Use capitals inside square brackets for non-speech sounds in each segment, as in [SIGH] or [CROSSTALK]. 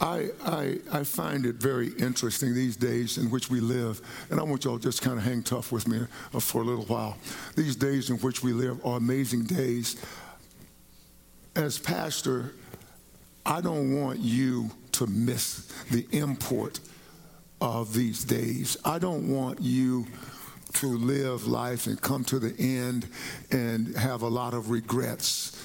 I, I, I find it very interesting these days in which we live, and I want y'all just kind of hang tough with me uh, for a little while. These days in which we live are amazing days. As pastor, I don't want you to miss the import of these days. I don't want you to live life and come to the end and have a lot of regrets.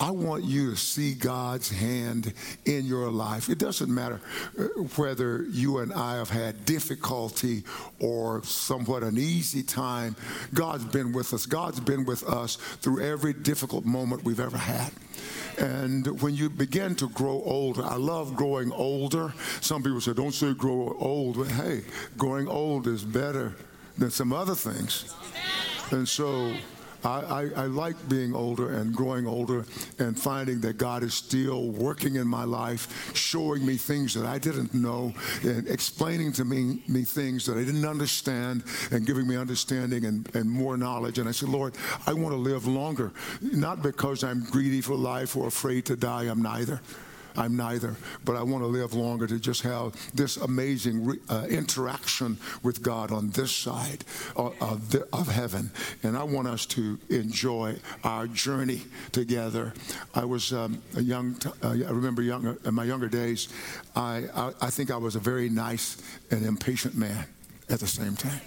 I want you to see God's hand in your life. It doesn't matter uh, whether you and I have had difficulty or somewhat an easy time. God's been with us. God's been with us through every difficult moment we've ever had. And when you begin to grow older, I love growing older. Some people say, don't say grow old. But hey, growing old is better than some other things. And so I, I, I, like being older and growing older and finding that God is still working in my life, showing me things that I didn't know, and explaining to me, me things that I didn't understand, and giving me understanding and, and more knowledge. And I said, Lord, I want to live longer, not because I'm greedy for life or afraid to die. I'm neither. I'm neither, but I want to live longer to just have this amazing re- uh, interaction with God on this side of, of, the, of, heaven. And I want us to enjoy our journey together. I was um, a young, t- uh, I remember younger, in my younger days, I, I, I think I was a very nice and impatient man at the same time.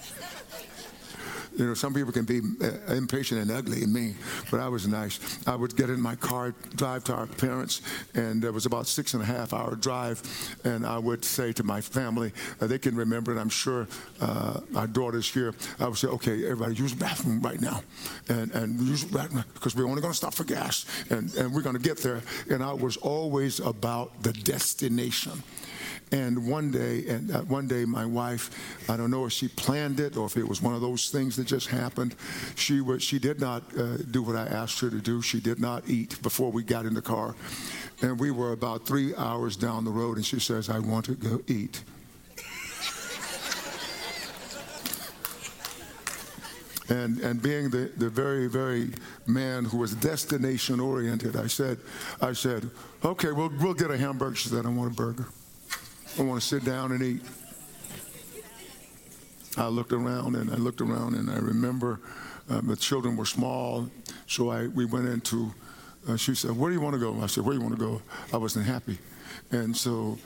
You know, some people can be uh, impatient and ugly and mean, but I was nice. I would get in my car, drive to our parents, and it was about six and a half hour drive, and I would say to my family, uh, they can remember it, I'm sure uh, our daughter's here. I would say, okay, everybody use the bathroom right now, and, and use the bathroom, because we're only going to stop for gas, and, and we're going to get there. And I was always about the destination. And one day, and uh, one day, my wife, I don't know if she planned it or if it was one of those things that just happened. She was, she did not uh, do what I asked her to do. She did not eat before we got in the car, and we were about three hours down the road. And she says, "I want to go eat." and, and being the, the very, very man who was destination oriented, I said, I said, okay, we'll, we'll get a hamburger. She said, I want a burger. I want to sit down and eat. I looked around and I looked around and I remember um, the children were small, so I we went into. Uh, she said, "Where do you want to go?" I said, "Where do you want to go?" I wasn't happy, and so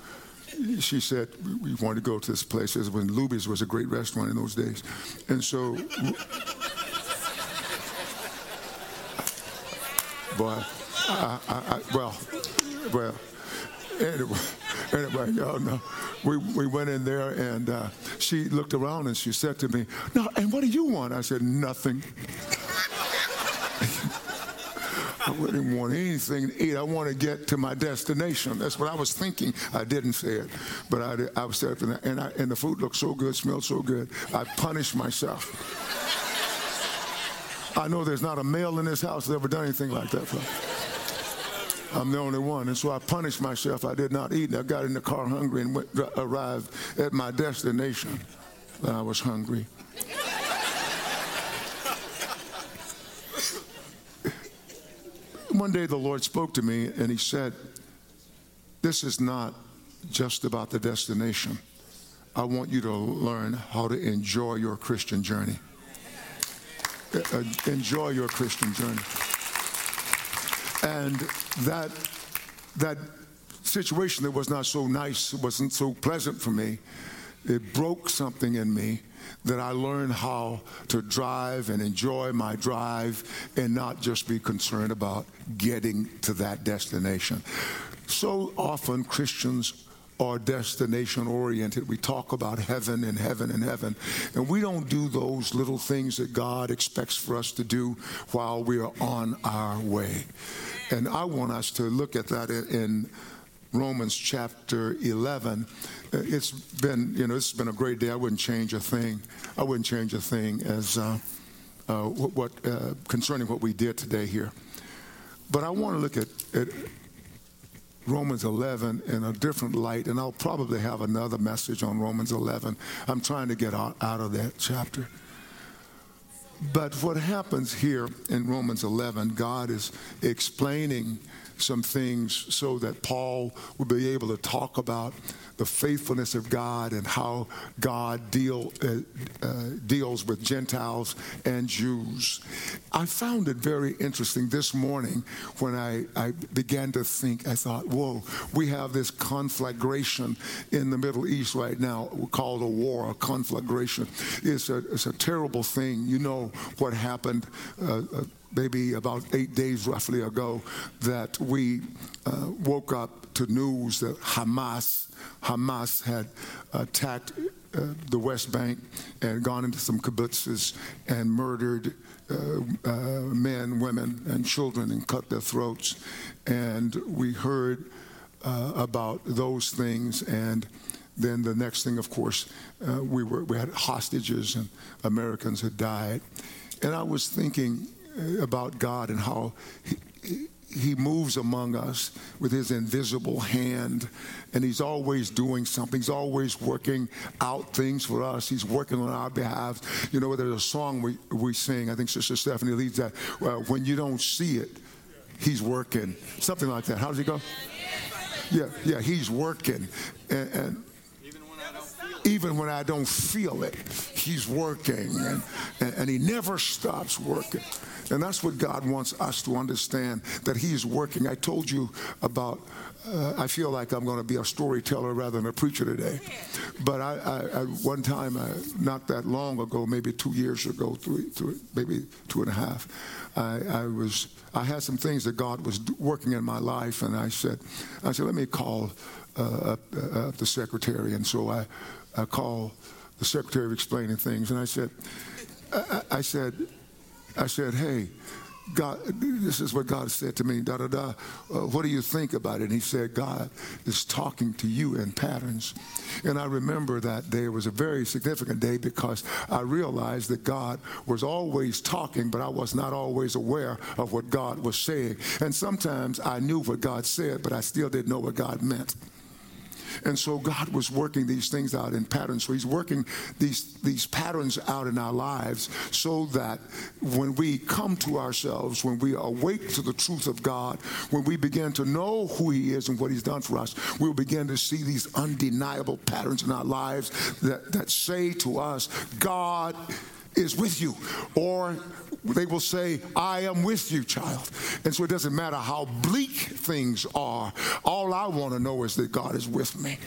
she said, "We want to go to this place." It was when Luby's was a great restaurant in those days, and so. boy, I, I, I, well, well, anyway anyway, y'all know, we, we went in there and uh, she looked around and she said to me, "No, and what do you want?" I said, "Nothing." [LAUGHS] I wouldn't want anything to eat. I want to get to my destination. That's what I was thinking. I didn't say it, but I, I that. And, I, and the food looked so good, smelled so good. I punished myself. [LAUGHS] I know there's not a male in this house that's ever done anything like that. For I'm the only one. And so I punished myself. I did not eat. I got in the car hungry and went, arrived at my destination. I was hungry. One day the Lord spoke to me and He said, This is not just about the destination. I want you to learn how to enjoy your Christian journey. Uh, enjoy your Christian journey. And that, that situation that was not so nice, wasn't so pleasant for me, it broke something in me that I learned how to drive and enjoy my drive and not just be concerned about getting to that destination. So often Christians are destination oriented. We talk about heaven and heaven and heaven. And we don't do those little things that God expects for us to do while we are on our way. And I want us to look at that in Romans chapter 11. Uh, it's been, you know, it's been a great day. I wouldn't change a thing. I wouldn't change a thing as uh, uh, what, uh, concerning what we did today here. But I want to look at, at Romans 11 in a different light, and I'll probably have another message on Romans 11. I'm trying to get out, out of that chapter. But what happens here in Romans 11, God is explaining some things so that Paul would be able to talk about the faithfulness of God and how God deal, uh, uh, deals with Gentiles and Jews. I found it very interesting this morning when I, I began to think, I thought, whoa, we have this conflagration in the Middle East right now called a war, a conflagration. It's a, it's a terrible thing. You know what happened. Uh, uh maybe about eight days roughly ago that we uh, woke up to news that Hamas Hamas had attacked uh, the West Bank and gone into some kibbutzes and murdered uh, uh, men, women, and children and cut their throats. And we heard uh, about those things. And then the next thing, of course, uh, we, were, we had hostages and Americans had died. And I was thinking about God and how he, he moves among us with his invisible hand. And he's always doing something. He's always working out things for us. He's working on our behalf. You know there's a song we, we sing. I think sister stephanie leads that uh, when you don't see it he's working. Something like that. How does he go? Yeah yeah he's working. And, and even when I don't feel it, He's working and, and, He never stops working. And that's what God wants us to understand that He is working. I told you about, uh, I feel like I'm going to be a storyteller rather than a preacher today. But I, I, I one time, I, not that long ago, maybe two years ago, three, three, maybe two and a half, I, I was. I had some things that God was working in my life, and I said, I said, let me call uh, up, uh, up the secretary. And so I, I called the secretary of explaining things, and I said, I, I said, I said, hey, God, this is what God said to me, da da da. Uh, what do you think about it? And he said, God is talking to you in patterns. And I remember that day was a very significant day because I realized that God was always talking, but I was not always aware of what God was saying. And sometimes I knew what God said, but I still didn't know what God meant. And so God was working these things out in patterns. So He's working these, these patterns out in our lives so that when we come to ourselves, when we awake to the truth of God, when we begin to know who He is and what He's done for us, we'll begin to see these undeniable patterns in our lives that, that say to us, God is with you. Or they will say, I am with you, child. And so it doesn't matter how bleak things are. All I want to know is that God is with me.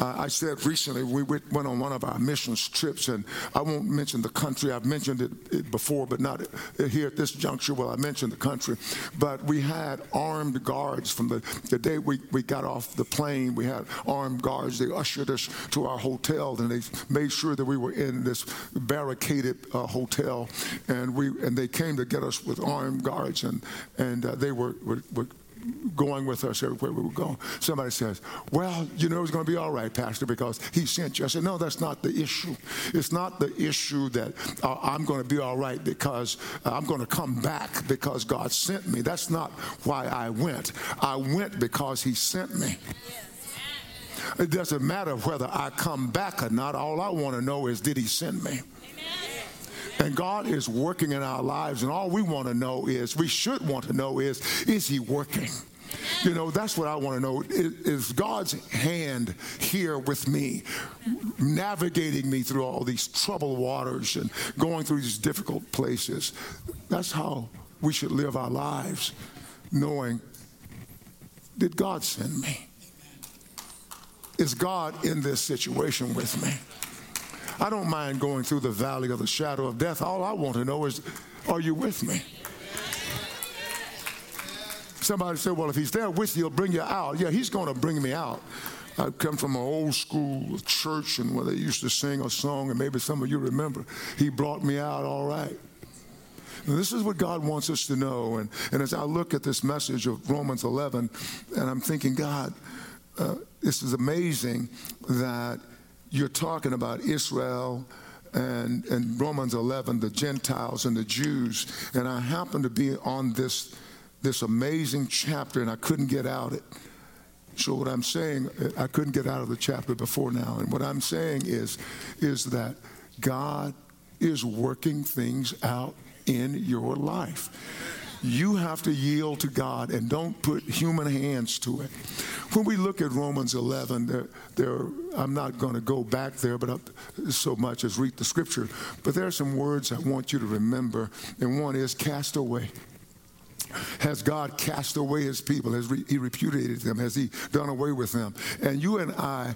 Uh, I said recently, we went on one of our missions trips, and I won't mention the country. I've mentioned it before, but not here at this juncture. Well, I mentioned the country. But we had armed guards from the, the day we, we got off the plane. We had armed guards. They ushered us to our hotel, and they made sure that we were in this barricaded uh, hotel. And we and they came to get us with armed guards, and and uh, they were, were, were going with us everywhere we were going. Somebody says, Well, you know, it's going to be all right, Pastor, because he sent you. I said, No, that's not the issue. It's not the issue that uh, I'm going to be all right because uh, I'm going to come back because God sent me. That's not why I went. I went because he sent me. It doesn't matter whether I come back or not. All I want to know is, Did he send me? And God is working in our lives, and all we want to know is, we should want to know is, is He working? You know, that's what I want to know. Is, God's hand here with me, navigating me through all these troubled waters and going through these difficult places? That's how we should live our lives, knowing, did God send me? Is God in this situation with me? I don't mind going through the valley of the shadow of death. All I want to know is, are you with me? Somebody said, well, if he's there with you, he'll bring you out. Yeah, he's going to bring me out. I come from an old school church and where they used to sing a song, and maybe some of you remember. He brought me out all right. And this is what God wants us to know. And, and as I look at this message of Romans 11, and I'm thinking, God, uh, this is amazing that you're talking about Israel and, and Romans 11, the Gentiles and the Jews. And I happened to be on this, this amazing chapter and I couldn't get out it. So what I'm saying, I couldn't get out of the chapter before now. And what I'm saying is, is that God is working things out in your life. You have to yield to God and don't put human hands to it. When we look at Romans 11, there, there, I'm not going to go back there, but so much as read the scripture. But there are some words I want you to remember, and one is cast away. Has God cast away his people? Has he repudiated them? Has he done away with them? And you and I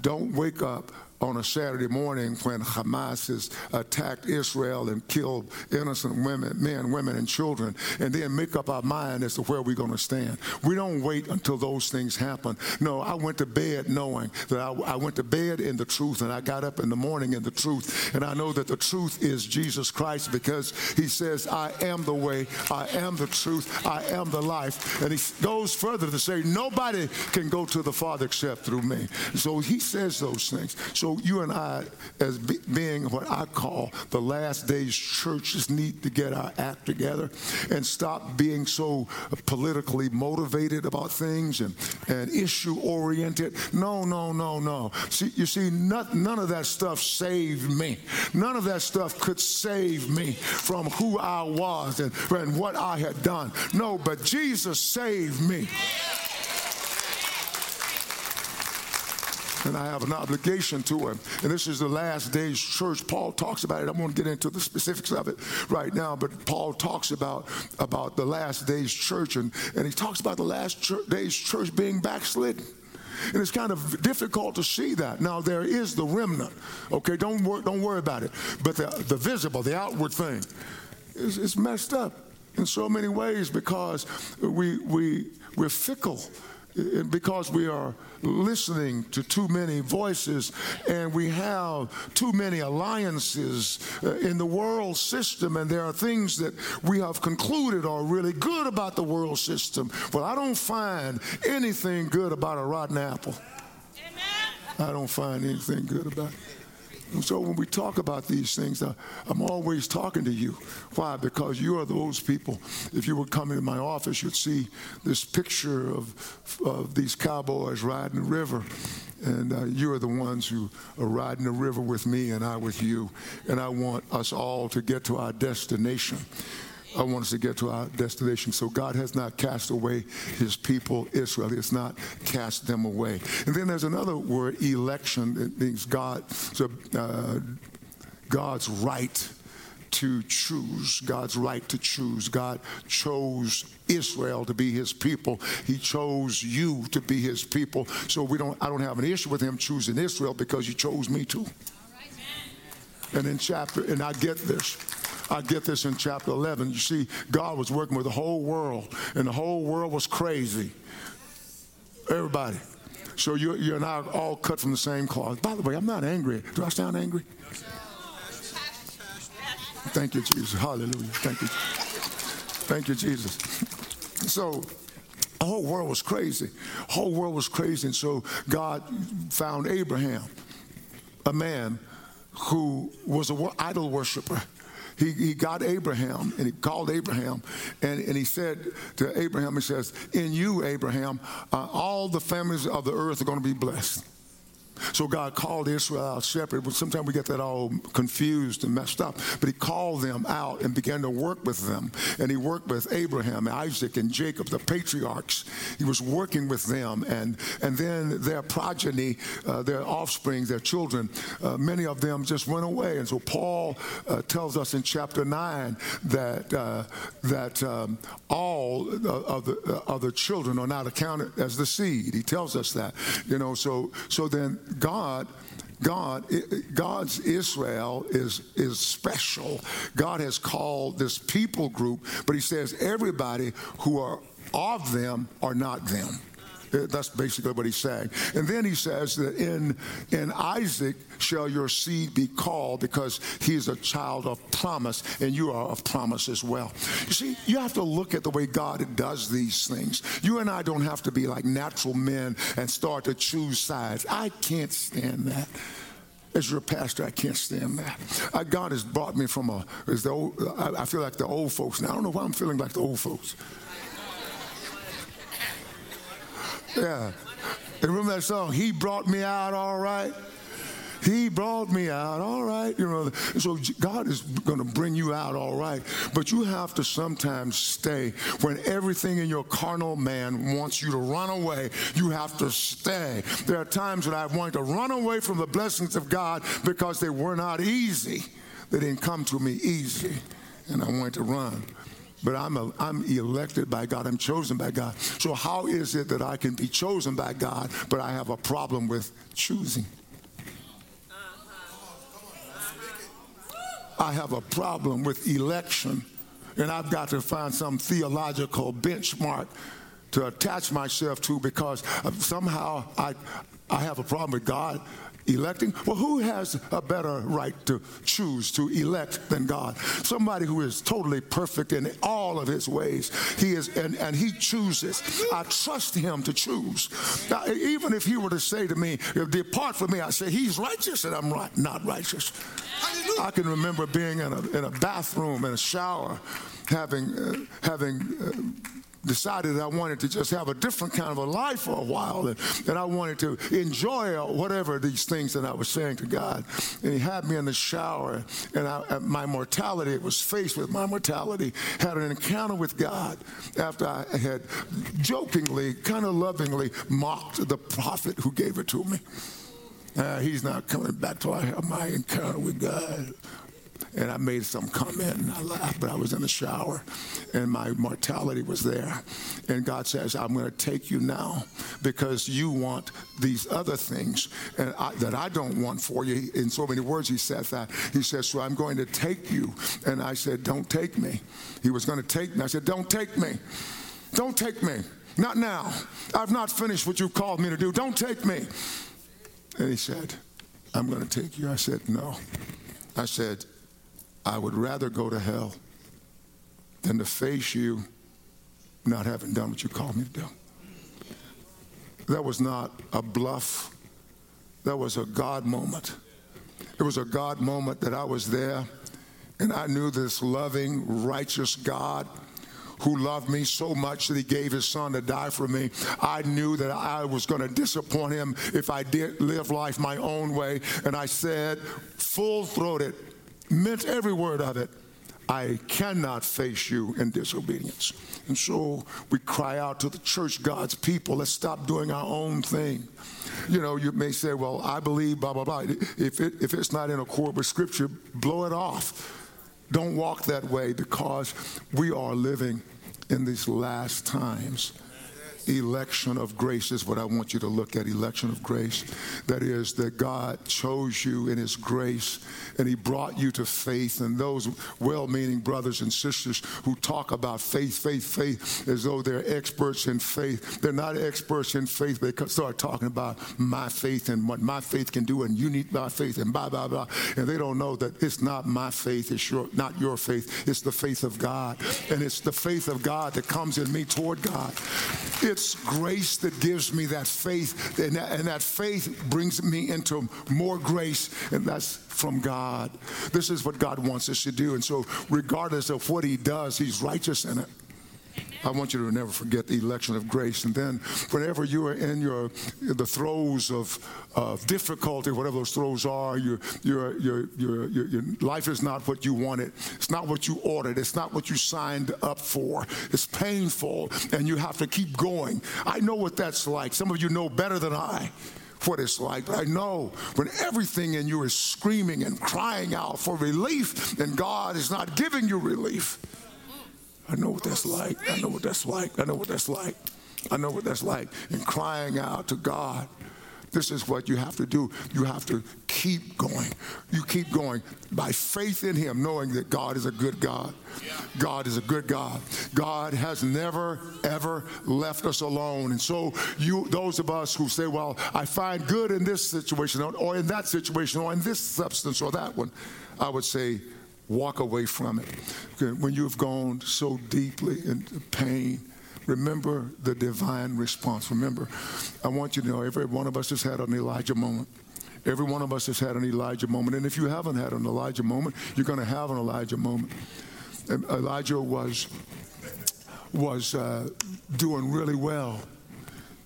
don't wake up on a Saturday morning when Hamas has attacked Israel and killed innocent women, men, women, and children, and then make up our mind as to where we're going to stand. We don't wait until those things happen. No, I went to bed knowing that I, I went to bed in the truth, and I got up in the morning in the truth, and I know that the truth is Jesus Christ because He says, I am the way, I am the truth, I am the life. And He goes further to say, Nobody can go to the Father except through me. So He says those things. So you and I, as be, being what I call the last days churches, need to get our act together and stop being so politically motivated about things and, and issue oriented. No, no, no, no. See, you see, not, none of that stuff saved me. None of that stuff could save me from who I was and, and what I had done. No, but Jesus saved me. And I have an obligation to him. And this is the last days church. Paul talks about it. I'm going to get into the specifics of it right now, but Paul talks about, about the last days church, and, and he talks about the last church, days church being backslidden. And it's kind of difficult to see that. Now there is the remnant. Okay, don't worry, don't worry about it. But the, the visible, the outward thing, is, is messed up in so many ways because we we we're fickle because we are listening to too many voices and we have too many alliances uh, in the world system. And there are things that we have concluded are really good about the world system. Well i don't find anything good about a rotten apple. Amen. i don't find anything good about it so when we talk about these things, uh, I'm always talking to you. Why? Because you are those people. If you would come into my office, you'd see this picture of, of these cowboys riding the river. And uh, you are the ones who are riding the river with me and I with you. And I want us all to get to our destination. I want us to get to our destination. So God has not cast away his people, Israel. He has not cast them away. And then there's another word, election. It means God, so, uh, God's right to choose, God's right to choose. God chose Israel to be his people. He chose you to be his people. So we don't I don't have an issue with him choosing Israel because he chose me too. And in chapter, and I get this. I get this in chapter 11. You see, God was working with the whole world, and the whole world was crazy. Everybody. So you, you and I are all cut from the same cloth. By the way, I'm not angry. Do I sound angry? Thank you, Jesus. Hallelujah. Thank you. Thank you, Jesus. So the whole world was crazy. The whole world was crazy. And so God found Abraham, a man who was an idol worshiper he, he got Abraham and he called Abraham and, and he said to Abraham, he says, In you, Abraham, uh, all the families of the earth are going to be blessed. So God called Israel out separate, but sometimes we get that all confused and messed up. But he called them out and began to work with them. And he worked with Abraham, Isaac, and Jacob, the patriarchs. He was working with them. And, and then their progeny, uh, their offspring, their children, uh, many of them just went away. And so Paul uh, tells us in chapter 9 that, uh, that um, all of the, of the children are not accounted as the seed. He tells us that. You know, so, so then God God, God's Israel is, is special. God has called this people group, but he says everybody who are of them are not them. Uh, that's basically what he's saying. And then he says that in, in Isaac shall your seed be called because he is a child of promise and you are of promise as well. You see, you have to look at the way God does these things. You and I don't have to be like natural men and start to choose sides. I can't stand that as your pastor, I can't stand that. I, God has brought me from a, as the old, I, I, feel like the old folks. Now, I don't know why I'm feeling like the old folks. Yeah. And remember that song, He Brought Me Out All Right? He brought me out, all right. You know, so God is going to bring you out, all right. But you have to sometimes stay when everything in your carnal man wants you to run away. You have to stay. There are times when I've wanted to run away from the blessings of God because they were not easy. They didn't come to me easy, and I wanted to run but I'm, a, I'm elected by God. I'm chosen by God. So, how is it that I can be chosen by God, but I have a problem with choosing? I have a problem with election, and I've got to find some theological benchmark to attach myself to because somehow I, I have a problem with God electing. Well, who has a better right to choose to elect than God? Somebody who is totally perfect in all of his ways. He is, and, and he chooses. I trust him to choose. Now, even if he were to say to me, Depart from me, I say, He's righteous and I'm right, not righteous. I can remember being in a, in a bathroom, in a shower, having, uh, having uh, decided I wanted to just have a different kind of a life for a while and, and I wanted to enjoy whatever these things that I was saying to God. And He had me in the shower, and I, my mortality was faced with my mortality, had an encounter with God after I had jokingly, kind of lovingly mocked the prophet who gave it to me. Uh, he's not coming back till I have my encounter with God. And I made some comment and I laughed, but I was in the shower and my mortality was there. And God says, I'm going to take you now because you want these other things and I, that I don't want for you. In so many words, he said that. He says, So I'm going to take you. And I said, Don't take me. He was going to take me. I said, Don't take me. Don't take me. Not now. I've not finished what you've called me to do. Don't take me. And he said, I'm going to take you. I said, No. I said, I would rather go to hell than to face you not having done what you called me to do. That was not a bluff, that was a God moment. It was a God moment that I was there and I knew this loving, righteous God who loved me so much that he gave his son to die for me. I knew that I was going to disappoint him if I did live life my own way. And I said, full throated, meant every word of it. I cannot face you in disobedience. And so we cry out to the church, God's people, let's stop doing our own thing. You know, you may say, well, I believe, blah, blah, blah. If, it, if it's not in accord with Scripture, blow it off. Don't walk that way because we are living in these last times election of grace is what I want you to look at election of grace. That is, that God chose you in His grace and He brought you to faith. And those well meaning brothers and sisters who talk about faith, faith, faith as though they're experts in faith, they're not experts in faith. They start talking about my faith and what my faith can do, and you need my faith, and blah, blah, blah. And they don't know that it's not my faith, it's your, not your faith, it's the faith of God. And it's the faith of God that comes in me toward God. It's grace that gives me that faith, and that, and that faith brings me into more grace, and that's from God. This is what God wants us to do. And so, regardless of what He does, He's righteous in it. I want you to never forget the election of grace. And then, whenever you are in your the throes of, of difficulty, whatever those throes are, your, your, your, your, your life is not what you wanted. It's not what you ordered. It's not what you signed up for. It's painful, and you have to keep going. I know what that's like. Some of you know better than I what it's like. But I know when everything in you is screaming and crying out for relief, and God is not giving you relief. I know what that's like. I know what that's like. I know what that's like. I know what that's like. And crying out to God. This is what you have to do. You have to keep going. You keep going by faith in Him, knowing that God is a good God. God is a good God. God has never, ever left us alone. And so, you, those of us who say, Well, I find good in this situation, or in that situation, or in this substance, or that one, I would say, walk away from it. When you've gone so deeply into pain, remember the divine response. Remember, I want you to know every one of us has had an Elijah moment. Every one of us has had an Elijah moment. And if you haven't had an Elijah moment, you're going to have an Elijah moment. Elijah was, was uh, doing really well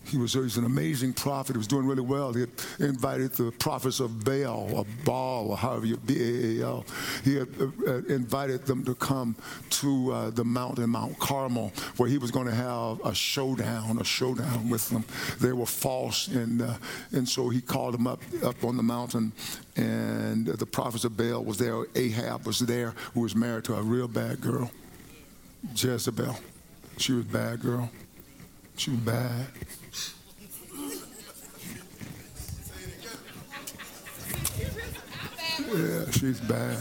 he was he's an amazing prophet. He was doing really well. He had invited the prophets of Baal or Baal or however you B A A L. He had uh, uh, invited them to come to uh, the mountain, Mount Carmel, where he was going to have a showdown, a showdown with them. They were false, and uh, and so he called them up up on the mountain, and the prophets of Baal was there. Ahab was there, who was married to a real bad girl, Jezebel. She was bad girl. She was bad. Yeah, she's bad.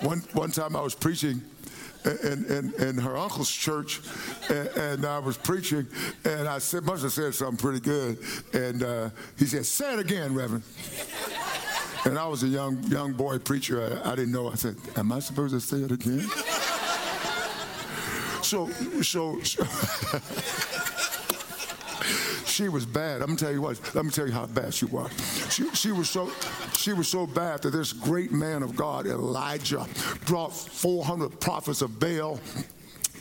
one, one time I was preaching in, in, in her uncle's church, and, and, I was preaching, and I said, must have said something pretty good. And uh, he said, Say it again, Reverend. And I was a young young boy preacher. I, I didn't know. I said, Am I supposed to say it again? So, so, so she was bad. I'm gonna tell you what. Let me tell you how bad she was. She, she was so she was so bad that this great man of God, Elijah, brought 400 prophets of Baal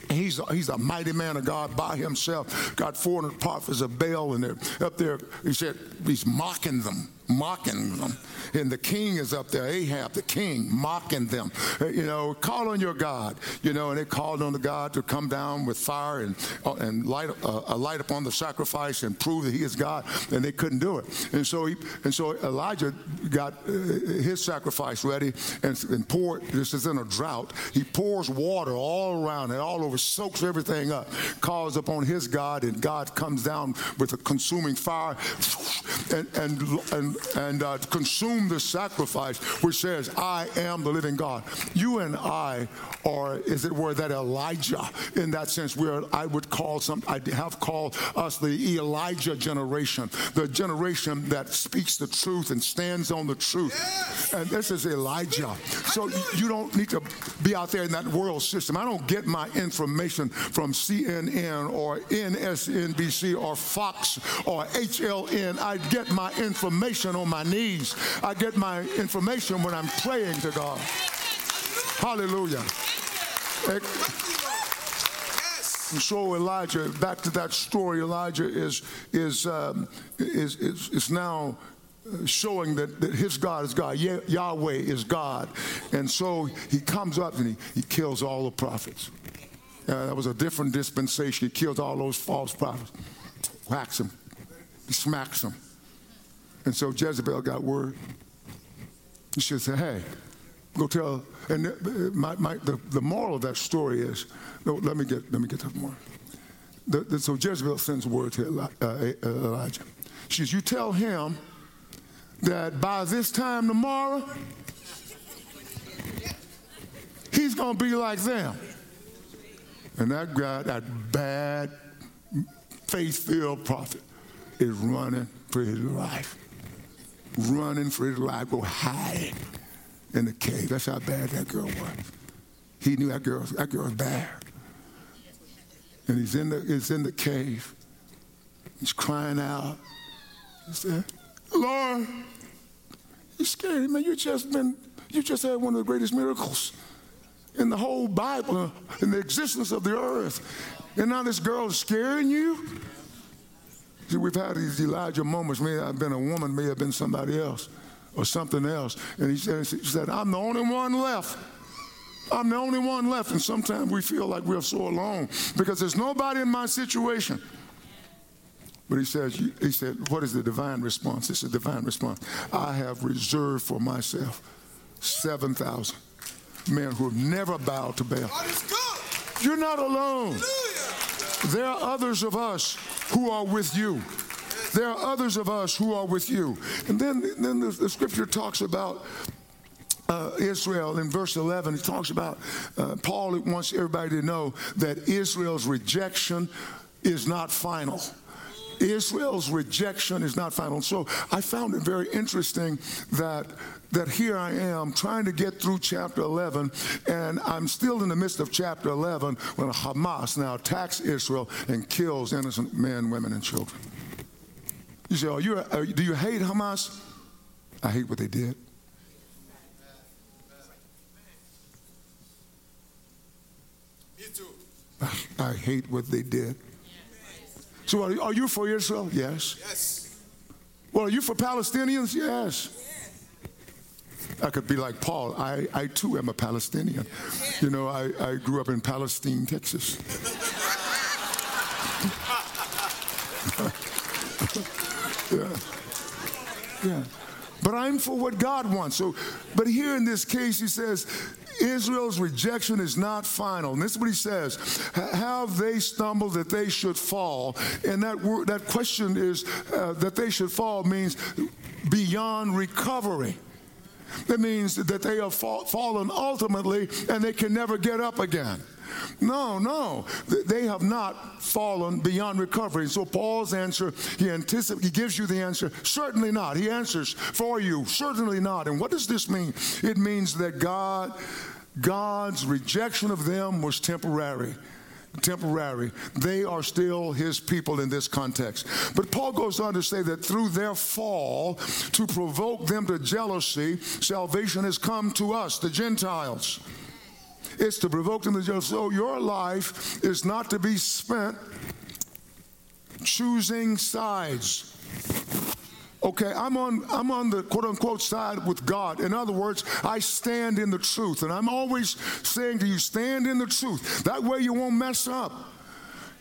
He's a, he's a mighty man of God by himself. Got 400 prophets of Baal, and they're up there. He said he's mocking them mocking them. And the king is up there, Ahab, the king, mocking them. Uh, you know, call on your God. You know, and they called on the God to come down with fire and uh, and light uh, a light upon the sacrifice and prove that He is God. And they couldn't do it. And so he and so Elijah got uh, his sacrifice ready and, and poured. This is in a drought. He pours water all around and all over, soaks everything up, calls upon his God, and God comes down with a consuming fire and and and and uh, consume the sacrifice, which says, I am the living God. You and I are, as it were, that Elijah in that sense, where I would call some, I have called us the Elijah generation, the generation that speaks the truth and stands on the truth. Yes. And this is Elijah. So you don't need to be out there in that world system. I don't get my information from CNN or MSNBC or Fox or HLN. I get my information information on my knees. I get my information when I'm praying to God. Hallelujah. And so Elijah, back to that story, Elijah is is um, is, is, is now showing that, that his God is God. Yahweh is God. And so he comes up and he, he kills all the prophets. Uh, that was a different dispensation. He kills all those false prophets, whacks them, he smacks them. And so Jezebel got word. She said, hey, go tell. And my, my, the, the moral of that story is, no, let me get, let me get to the moral. The, the, so Jezebel sends word to Eli, uh, Elijah. She says, you tell him that by this time tomorrow, he's going to be like them. And that guy, that bad, faith-filled prophet, is running for his life running for his life, go hide in the cave. That's how bad that girl was. He knew that girl, that girl was bad. And he's in the, he's in the cave. He's crying out. He said, Lord, you scared man. You just been, you just had one of the greatest miracles in the whole Bible, in the existence of the earth. And now this girl is scaring you? See, we've had these Elijah moments. May have been a woman, may have been somebody else or something else. And he said, he said, I'm the only one left. I'm the only one left. And sometimes we feel like we're so alone because there's nobody in my situation. But he says, he said, what is the divine response? It's a divine response. I have reserved for myself 7,000 men who have never bowed to Baal. You're not alone. There are others of us who are with you. There are others of us who are with you. And then, then the, the scripture talks about uh, Israel in verse 11. It talks about uh, Paul wants everybody to know that Israel's rejection is not final. Israel's rejection is not final. So I found it very interesting that that here I am trying to get through chapter 11, and I'm still in the midst of chapter 11 when Hamas now attacks Israel and kills innocent men, women, and children. You say, oh, you do you hate Hamas? I hate what they did. Me too. I, I hate what they did. So, are, are you for Israel? Yes. Yes. Well, are you for Palestinians? Yes. I could be like Paul. I, I too am a Palestinian. You know, I, I grew up in Palestine, Texas. [LAUGHS] yeah. Yeah. But I'm for what God wants. So, but here in this case, he says, Israel's rejection is not final. And this is what he says. Have they stumbled that they should fall? And that word, that question is uh, that they should fall means beyond recovery. That means that they have fall, fallen ultimately and they can never get up again. No, no, they have not fallen beyond recovery. So Paul's answer, he anticipates, he gives you the answer, certainly not. He answers for you, certainly not. And what does this mean? It means that God, God's rejection of them was temporary temporary. They are still his people in this context. But Paul goes on to say that through their fall, to provoke them to jealousy, salvation has come to us, the Gentiles. It's to provoke them to jealousy. So your life is not to be spent choosing sides. Okay, I'm on I'm on the quote unquote side with God. In other words, I stand in the truth. And I'm always saying to you, stand in the truth. That way you won't mess up.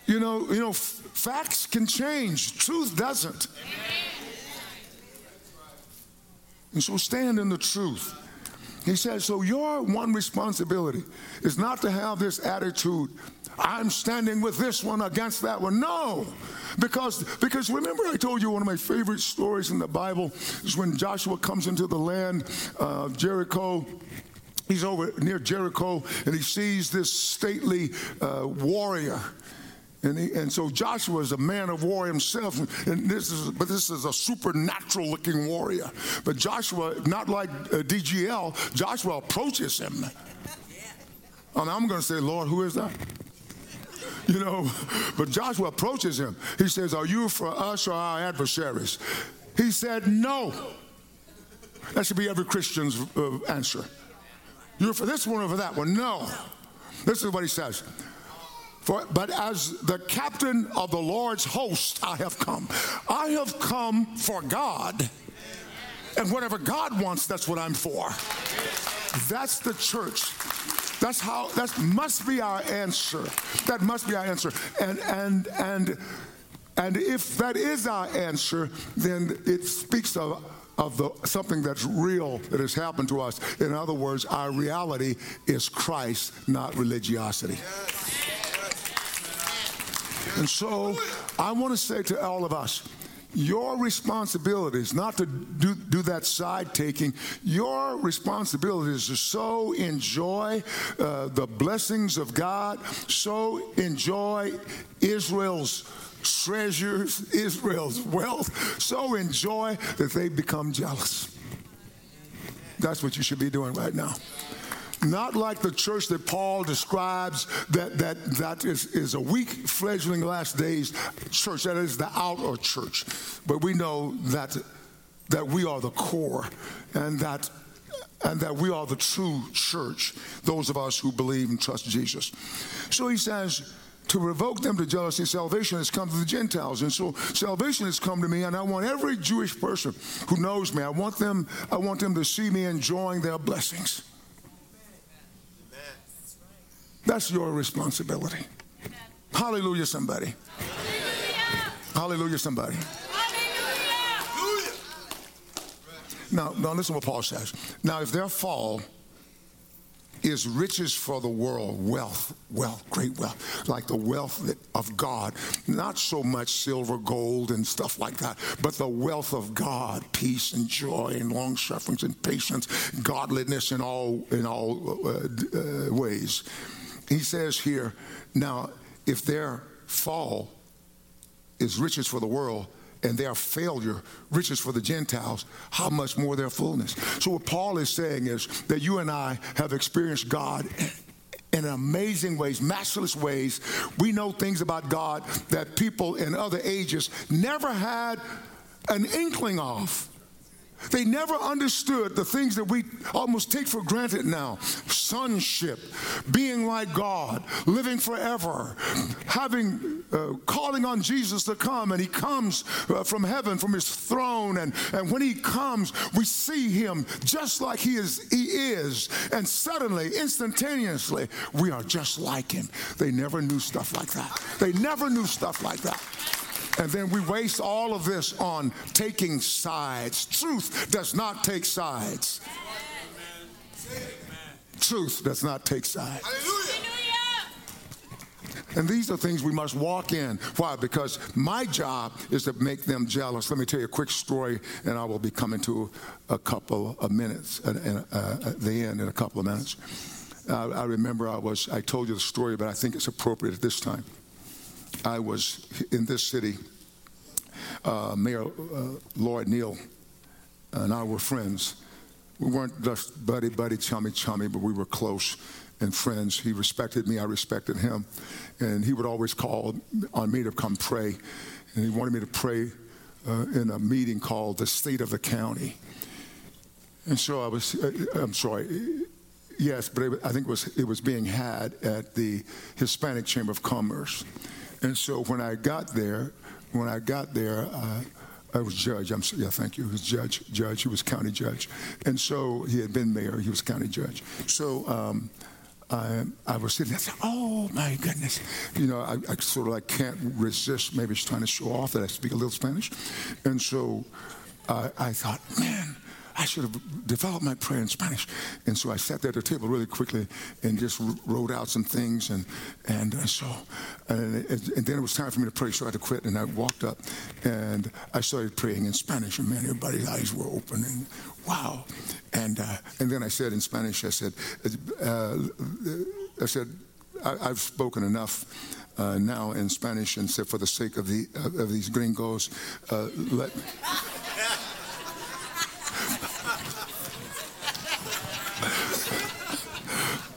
You know, you know, f- facts can change, truth doesn't. And so stand in the truth. He says, so your one responsibility is not to have this attitude, I'm standing with this one against that one. No. Because, because remember I told you one of my favorite stories in the Bible is when Joshua comes into the land of Jericho he's over near Jericho and he sees this stately uh, warrior. And, he, and, so Joshua is a man of war himself, and this is, but this is a supernatural looking warrior. But Joshua, not like uh, DGL, Joshua approaches him. And I'm going to say, Lord, who is that? You know, but Joshua approaches him. He says, Are you for us or our adversaries? He said, No. That should be every Christian's uh, answer. You're for this one or for that one? No. This is what he says. For, but as the captain of the Lord's host, I have come. I have come for God. And whatever God wants, that's what I'm for. That's the church. That's how that must be our answer. That must be our answer. And and and and if that is our answer, then it speaks of of the, something that's real that has happened to us. In other words, our reality is Christ, not religiosity. And so I want to say to all of us, your responsibility is not to do, do that side taking. Your responsibility is to so enjoy uh, the blessings of God, so enjoy Israel's treasures, Israel's wealth, so enjoy that they become jealous. That's what you should be doing right now not like the church that Paul describes that that that is, is a weak fledgling last days church that is the outer church but we know that that we are the core and that and that we are the true church those of us who believe and trust Jesus so he says to revoke them to jealousy, salvation has come to the Gentiles. And so salvation has come to me, and I want every Jewish person who knows me, I want them, I want them to see me enjoying their blessings. That's your responsibility. Amen. Hallelujah, somebody. Hallelujah, Hallelujah somebody. Now, now listen to what Paul says. Now, if their fall is riches for the world, wealth, wealth, great wealth, like the wealth of God. Not so much silver, gold, and stuff like that, but the wealth of God, peace and joy and long sufferings and patience, godliness in all in all uh, uh, ways he says here, now, if their fall is riches for the world, and their failure, riches for the Gentiles, how much more their fullness. So, what Paul is saying is that you and I have experienced God in amazing ways, matchless ways. We know things about God that people in other ages never had an inkling of. They never understood the things that we almost take for granted now sonship, being like God, living forever, having, uh, calling on Jesus to come, and He comes uh, from heaven, from His throne. And, and when He comes, we see Him just like He is, He is. And suddenly, instantaneously, we are just like Him. They never knew stuff like that. They never knew stuff like that. And then we waste all of this on taking sides. Truth does not take sides. Truth does not take sides. And these are things we must walk in. Why? Because my job is to make them jealous. Let me tell you a quick story, and I will be coming to a couple of minutes at, at the end in a couple of minutes. Uh, I remember I was, I told you the story, but I think it's appropriate at this time. I was in this city. Uh, Mayor uh, Lloyd Neal and I were friends. We weren't just buddy, buddy, chummy, chummy, but we were close and friends. He respected me, I respected him. And he would always call on me to come pray. And he wanted me to pray uh, in a meeting called the State of the County. And so I was, uh, I'm sorry, yes, but I think it was, it was being had at the Hispanic Chamber of Commerce. And so when I got there, when I got there, uh, I was judge. I'm sorry, yeah, thank you. He was judge. Judge. He was county judge, and so he had been mayor. He was county judge. So um, I, I, was sitting there. I "Oh my goodness!" You know, I, I, sort of like can't resist. Maybe he's trying to show off that I speak a little Spanish, and so I thought, man. I should have developed my prayer in Spanish. And so I sat there at the table really quickly and just wrote out some things. And, and so, and, and, then it was time for me to pray, so I had to quit. And I walked up and I started praying in Spanish. And man, everybody's eyes were open. And wow. And, uh, and then I said in Spanish, I said, uh, I said, I, have spoken enough uh, now in Spanish and said, for the sake of, the, of these gringos, uh, let.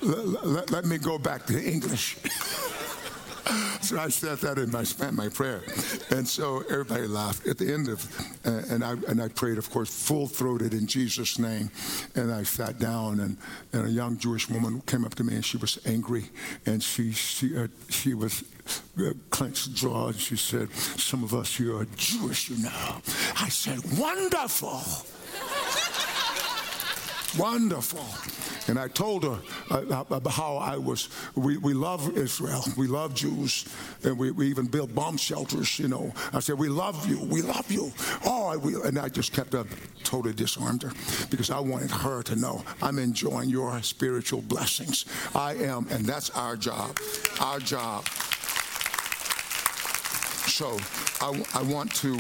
Let, let, me go back to English. [LAUGHS] so I said that in my my prayer, and so everybody laughed at the end of, uh, and I and I prayed, of course, full throated in Jesus' name, and I sat down, and, and a young Jewish woman came up to me, and she was angry, and she she uh, she was uh, clenched jaw, and she said, "Some of us here are Jewish, you know." I said, "Wonderful." Wonderful. And I told her uh, about how I was, we, we love Israel. We love Jews. And we, we even built bomb shelters, you know. I said, we love you. We love you. Oh, we, and I just kept up, totally disarmed her because I wanted her to know I'm enjoying your spiritual blessings. I am, and that's our job. Our job. So I, I want to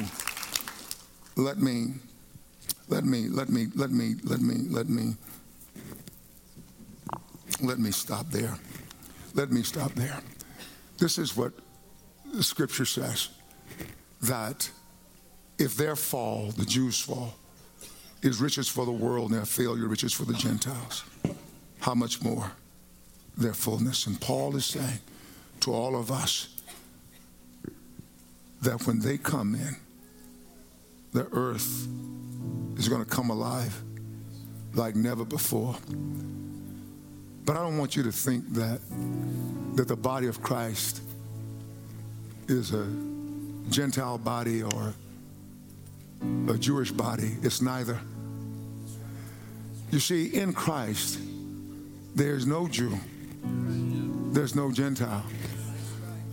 let me let me, let me, let me, let me, let me, let me stop there. Let me stop there. This is what the scripture says that if their fall, the Jews' fall, is riches for the world and their failure riches for the Gentiles, how much more their fullness? And Paul is saying to all of us that when they come in, the earth is going to come alive like never before. But I don't want you to think that that the body of Christ is a Gentile body or a Jewish body. It's neither. You see, in Christ, there's no Jew, there's no Gentile.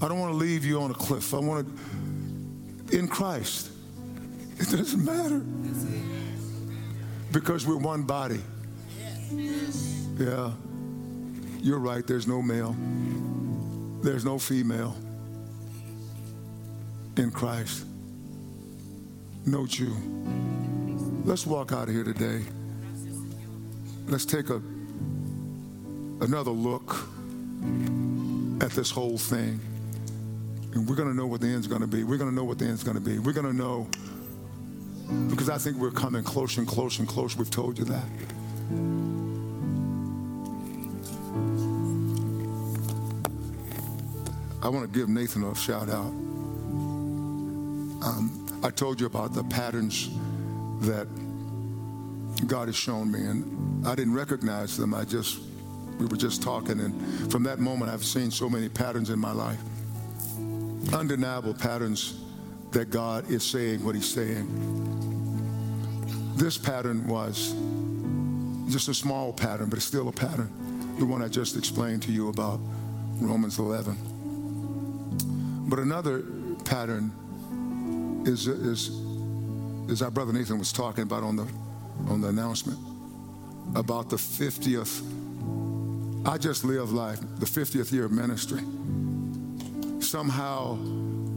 I don't want to leave you on a cliff. I want to, in Christ, it doesn't matter because we're one body. Yeah, you're right. There's no male, there's no female in Christ, no Jew. Let's walk out of here today. Let's take a another look at this whole thing. And we're going to know what the end's going to be. We're going to know what the end's going to be. We're going to know because I think we're coming closer and closer and closer. We've told you that. I want to give Nathan a shout out. Um, I told you about the patterns that God has shown me, and I didn't recognize them. I just, we were just talking, and from that moment, I've seen so many patterns in my life. Undeniable patterns that God is saying what He's saying. This pattern was just a small pattern, but it's still a pattern. The one I just explained to you about Romans 11. But another pattern is, is, is our brother Nathan was talking about on the, on the announcement about the 50th. I just live life, the 50th year of ministry. Somehow,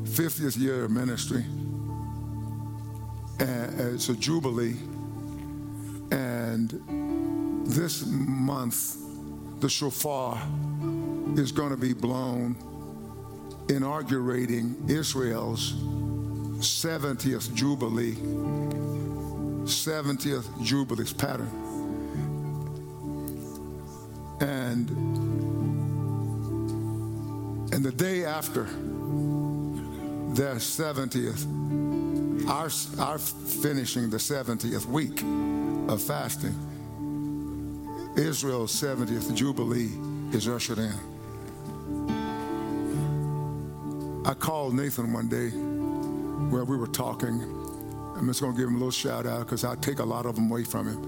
50th year of ministry, and it's a jubilee. And this month, the shofar is going to be blown inaugurating Israel's 70th Jubilee, 70th Jubilee pattern. And, and the day after their 70th, our, our finishing the 70th week of fasting, Israel's 70th Jubilee is ushered in. I called Nathan one day where we were talking. I'm just going to give him a little shout out because I take a lot of them away from him.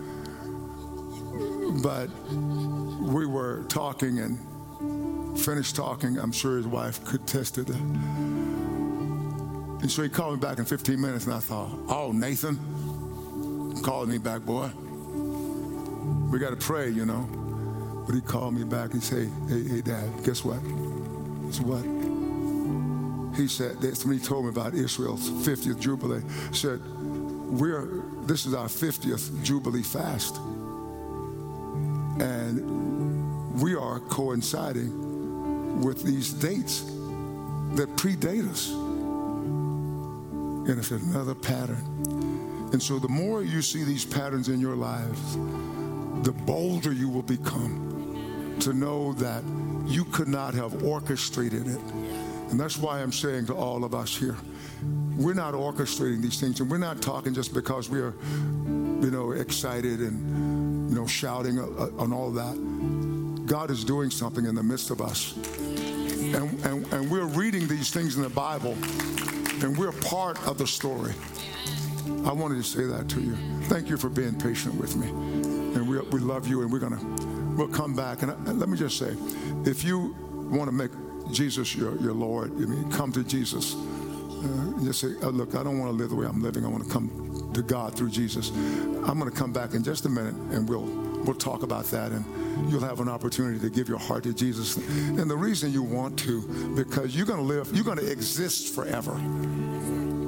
But we were talking and finished talking. I'm sure his wife could test it. And so he called me back in 15 minutes, and I thought, oh, Nathan, calling me back, boy. We got to pray, you know. But he called me back and said, hey, hey, Dad, guess what? Said, what? he said, he told me about Israel's 50th Jubilee. Said, we're, this is our 50th Jubilee fast. And we are coinciding with these dates that predate us. And it's another pattern. And so the more you see these patterns in your lives, the bolder you will become to know that you could not have orchestrated it and that's why I'm saying to all of us here, we're not orchestrating these things, and we're not talking just because we are, you know, excited and, you know, shouting uh, uh, on all that. God is doing something in the midst of us. And, and, and we're reading these things in the Bible, and we're part of the story. I wanted to say that to you. Thank you for being patient with me. And we, we love you, and we're going to, we'll come back. And, and let me just say, if you want to make Jesus your, your Lord. I mean, come to Jesus. Uh, just say, oh, look, I don't want to live the way I'm living. I want to come to God through Jesus. I'm going to come back in just a minute and we'll we'll talk about that and you'll have an opportunity to give your heart to Jesus. And the reason you want to, because you're going to live, you're going to exist forever.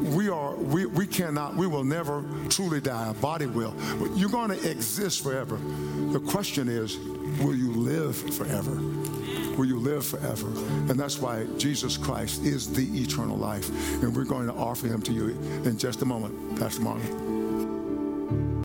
We are, we, we cannot, we will never truly die. Our body will. But you're going to exist forever. The question is, will you live forever? will you live forever. And that's why Jesus Christ is the eternal life. And we're going to offer him to you in just a moment, Pastor Marlon.